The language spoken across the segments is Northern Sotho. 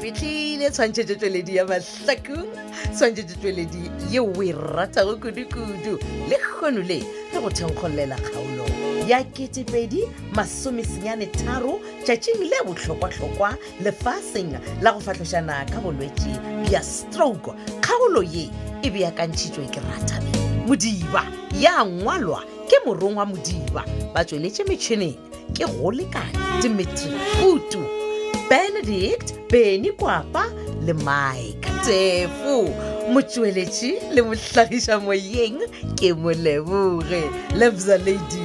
fitlhile tshwantšhetšetšweledi ya mahlakong tshwantšhetšetšweledi yeo o e ratago kudu-kudu le kgono le re go thenkgolela kgaolo ya ketepedi masomesenyane tharo tšatšing le bohlokwa-hlokwa lefaseng la go fahlošana ka bolwetši bja stroke kgaolo ye e beakantšhitšwe ke rathabe modiba ya ngwalwa ke morongwa modiba ba tšweletše metšhineng ke go lekane dimitri futu benedict beny kwapa le mike tefo motšweletši le mohlagiša moyeng ke moleboge lebza lady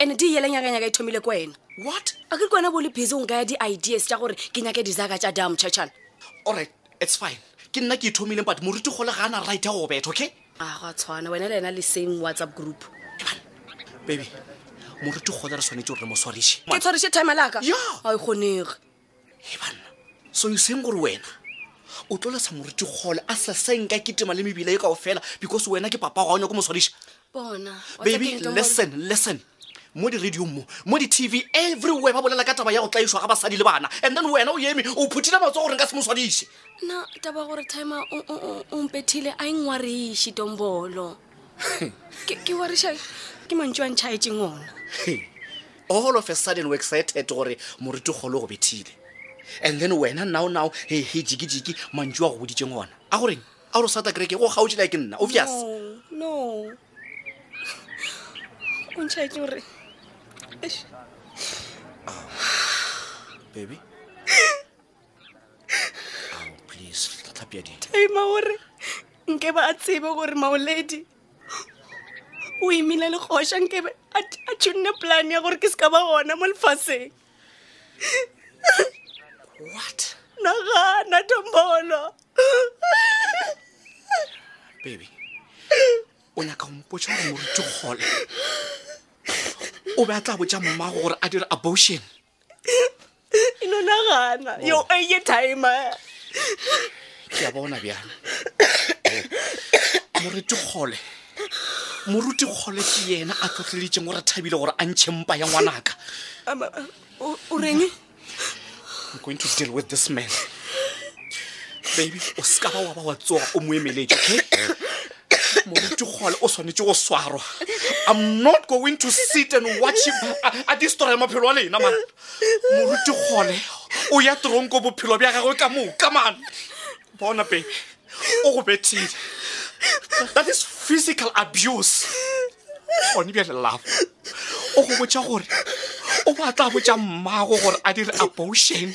and di yele nyakanyaka e thomile ko wena what a ke kwana bo le busy o nka ya di-ideas tša gore ke nyake disaka tša dam churchana allright it's fine ke nna ke e thomileng but moruti gole ga a na right ya go betha okay a ah, go a tshwana wena le ena le same whatsapp group baby moruti gole re tshwanetse gore re mo tshwariše ke tshwariše time laka a e kgonege e banna so you seng gore wena o tlo lesa moruti gole a sa senka ke tema le mebila e kao fela because wena ke papa gwa o nyako moswadiša baby listen listen mo di-radio mo mo di-tv everywhere ba bolela ka taba ya go tlaišwa ga basadi le bana and then wena o eme o phuthile matso gore nka se moswadiše na taba gore timer o mpethile a e ngwariše tombolo Ke- ke wariša ke mantšu a ntšhaetseng ona all of a sudden o excited gore moriti kgolo go bethile and then wena now now he he jikijiki mantšu a go boditseng ona a goreng a gore sata kereke go kgaotšela ke nna obvious no no o ntšhaetse gore Eish. baby taima gore nke ba a tsebe gore maoledi o imile le kgoša nkebe a tšhonne plan ya gore ke se ka ba gona mo lefaseng what nagana tombolo baby o nyaka go mpotsa gore moruti gole o be a tla botsa mmago gore a dire abortion e no nagana yo oh. eye time ke a bona bjang moruti kgole moruti kgole ke yena a tlotleditseng gore thabile gore a ntšhe mpa ya ngwanaka o reng i'm going to deal with this man baby o sekaba wa ba wa tsoga o mo emeletse okay moruti kgole o swanetše go swarwa i'm not going to sit and watch him a distorya maphelo a lena man moruti kgole o ya tronko bophelo bja gagwe ka moka man bona baby o go bethile that is physical abuse gone bja lelafo o go botša gore o batla botša mmago gore a dire abortion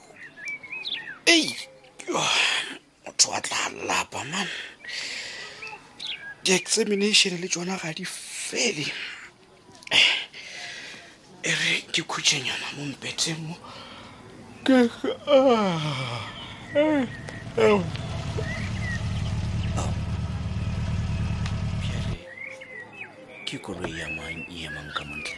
ei motho wa tla lapa man di-examination le tsona ga di fele e re ke khutšhenyana mo mpetseng mo ke ke koloi ya mang e emang ka montle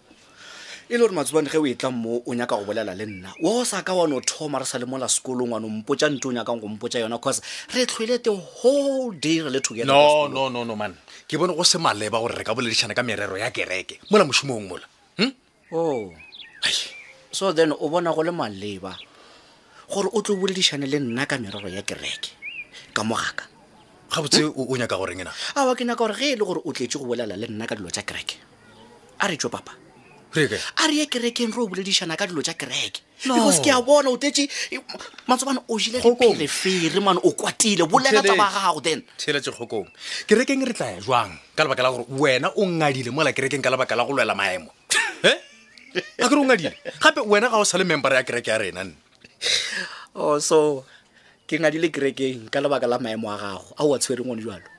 e le gore matsobane ge o e tlang mo o nyaka go bolela le nna wa o sa ka wa no thoma re sa le mola sekolong wa no mpotsa nto o nyakang go mpotsa yona cause re tlhwele the whole day re le together no no no no man ke bone go se maleba gore re ka boledišana ka merero ya kereke mola mošomong mola hm? oh so then o bona go le maleba gore o tlo boledišane le nna ka merero ya kereke ka mogaka gabotse o nyaka goreng ena awa ke nyaka gore ge e le gore o tletse go bolela le nna ka dilo tsa kereke a re tšo papa a re ye kerekeng re o boledišana ka dilo tša kereke because ke a bona o tetse matsobane o jile diphelefere mane o kwatile bolela taba gago then theletše kgokong kerekeng re tla ya jwang ka lebaka la gore wena o ngadile mola kerekeng ka lebaka la go lwela maemo a kere o ngadile gape wena ga o sa le membara ya kereke ya rena nne oh so ke ngadile kerekeng ka lebaka la maemo a gago a wa tshwere ngone jalo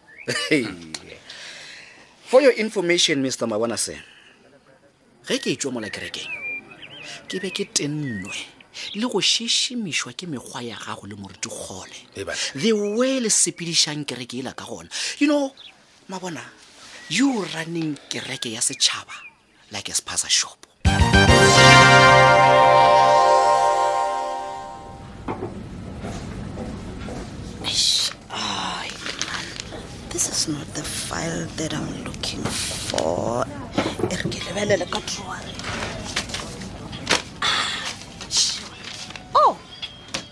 for your information mr mabona se ge ke etswa mola kerekeng ke be ke tennwe le go šišimišwa ke mekgwa ya gago le moriti kgole the way le sepedišang kereke ela ka gona you know mabona you running kereke ya setšhaba like a spaza shop This is not the file that I'm looking for. E re ke lebelele ka drawer. Ah, sure. Oh,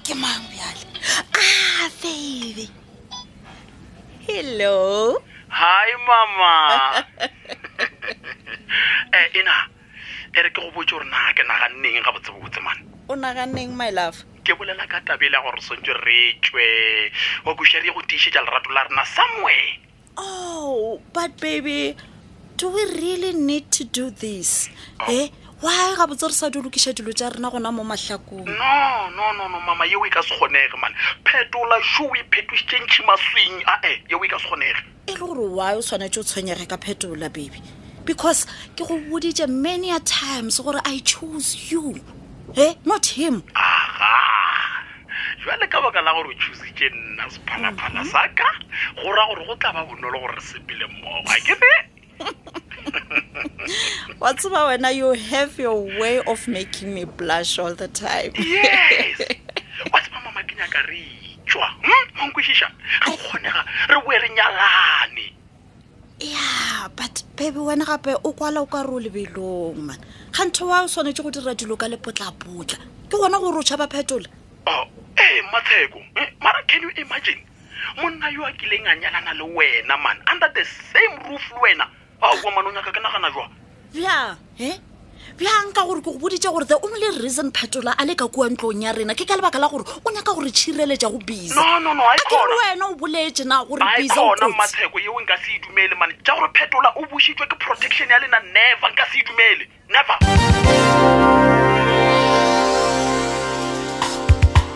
ke mang bjale? Ah, baby. hello hi mama eh ena e re ke go botse gore na ke naganneng ga botsebobotse mane o naganneng my love ke bolela ka tabele ya gore swantse re tswe wa kušari go tiišetša lerato la rena somewhere oh but baby do we really need to do this eh why ga botse re sa di lokiša dilo tša rena gona mo mahlakong no no no no mama yeo e ka se kgonege mane phetola sho o iphetošitše ntšhi maswing ae yeo e ka se kgonege e le gore why o tshwanetse o tshwenyege ka phetola baby because ke go boditše many a times gore i choose you e not him aga jale ka baka la gore o chusitše nna sephalaphala sa ka go ra gore go tla ba bonolo gore re sepele mmogo a ke re wa tseba wena you have your way of making me blush all the time yes wa tseba mama ke nyaka re itšwa hm? wa nkwešiša ge go kgonega re boe re nyalane ya but bebe wena gape o kwala o ka re o lebelong man ga ntho wa o swanetse go dira dilo ka lepotlapotla ke gona gore o tšhaba phetola Oh, ee matsheko Eh, mara can you imagine monna yo a kileng a nyalana le wena man under the same roof le wena a oa mane o nyaka ke nagana jwa bjang e bjang ka gore ke go boditše gore the only reason phetola a le ka kua ntlong ya rena ke ka lebaka la gore o nyaka gore tšhireletša go bisa no no no a ke le wena o boletse na gore bisa o kotsi matsheko yeo nka se e dumele mane tša gore phetola o bušitšwe ke protection ya lena never nka se e dumele never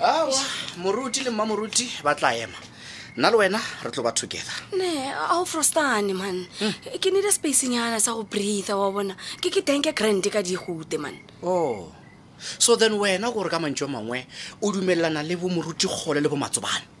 awa moruti le mmamoruti ba tla ema nna le wena re tlo ba together ne ao frostane man hmm. ke need a spacenyana sa go breathe wa bona ke ke tanke grand ka digute man o oh. so then wena gore ka mantso mangwe o dumelelana le bo moruti kgole le bo matsobane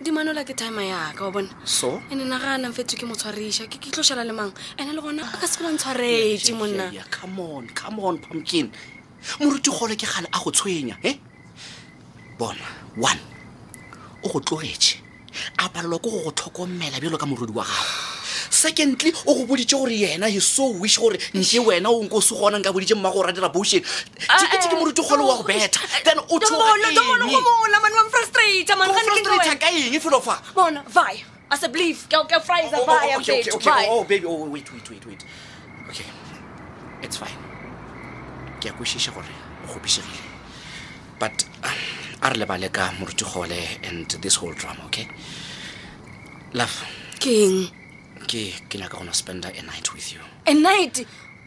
dimanola ke time yaka wa bona so ene na ga a nang fetswe ke mo tshwariša ke tlo šala le mang ene le gona a ka se kolang tshwaretse monna come on come on pumpkin moruti gole ke gale a go tshwenya e bona one o go tlogetše a palelwa ke go go tlhokomela bjalo ka morodi wa gago secondly o go boditše gore yena he so wish gore nke wena o nko se gonang ka boditše mmago o radira botion jikejike morutigolo wa go betha then o thogaeeola mane wa mfrustrata manfrustrata ka eng felo fa bona vaya a se believe ke ke fries oh, oh, vaya oh, okay, okay, okay. oh baby oh wait wait wait wait okay it's fine ke ya kwešiša gore o kgopišegile but um, a re lebale ka morutigole and this whole drama okay love keng ke ke nyaka gona spender a night with you a night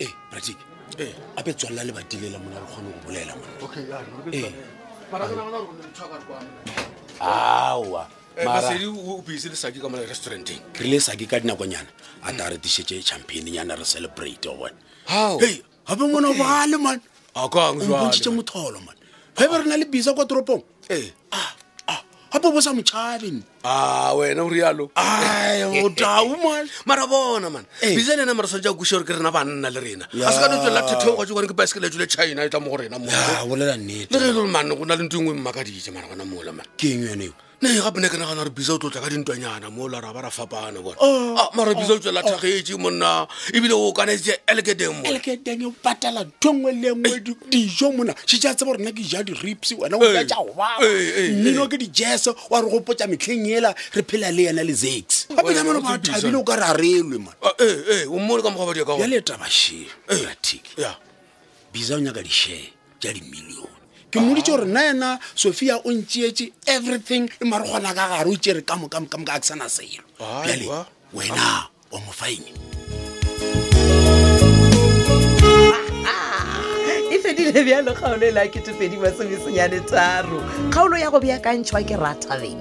ee bratike ee a be tswalela le badile la mona re kgone go bolela ee aowa eh, masedi o busy le saki ka mona restauranteng re ile saki ka dinakonyana a ta re dišetse champagne nyana re celebrate o bone hei gape ngwana bogale man a kang jwa bontšitše motholo man ga e ba re na le bisa kwa toropong ee gape bo sa motšhabeng a wena o rialo o tau mane mara bona mane ee. bisa le ena mara swantse a kuša gore ke rena banna le rena a se ka no tswelela thetheo gwa tse kwane ke basekele tswile china e tla mo go rena mobolela nnete le relo mane go na le ntho e nngwe mmakaditse mara gona mola mane ke eng yone eo ne gape ne ke nagana gore bisa o tlotla ka dintwanyana mo la ra ba ra fapana bona oh. ah, mara bisa o tswela oh. thagetse monna ebile o kanetse elkedeng elkedeng o patela ntho nngwe le nngwe dijo mona šetša tsebo rena ke ja di-rips wena o ka tša go baba mmino ke dijese wa re gopotsa metlheng ela re phela le yena le zax gapele mano ba thabile o ka re a relwe man ah, eh, eh, o mmone ka mokgwa ba diaka yale tabašee ratiki bisa o nyaka dishee tša dimillione ke mmoditse gore nna ena sophia o ntšeetse everything e mare gona ka gare o tšere ka mokamokamoka a ke sana selo bjale wena wa mofaine e fedile bjalo kgaolo e la ketepedi masomesenyane tharo kgaolo ya go beakantšhwa ke rathabeng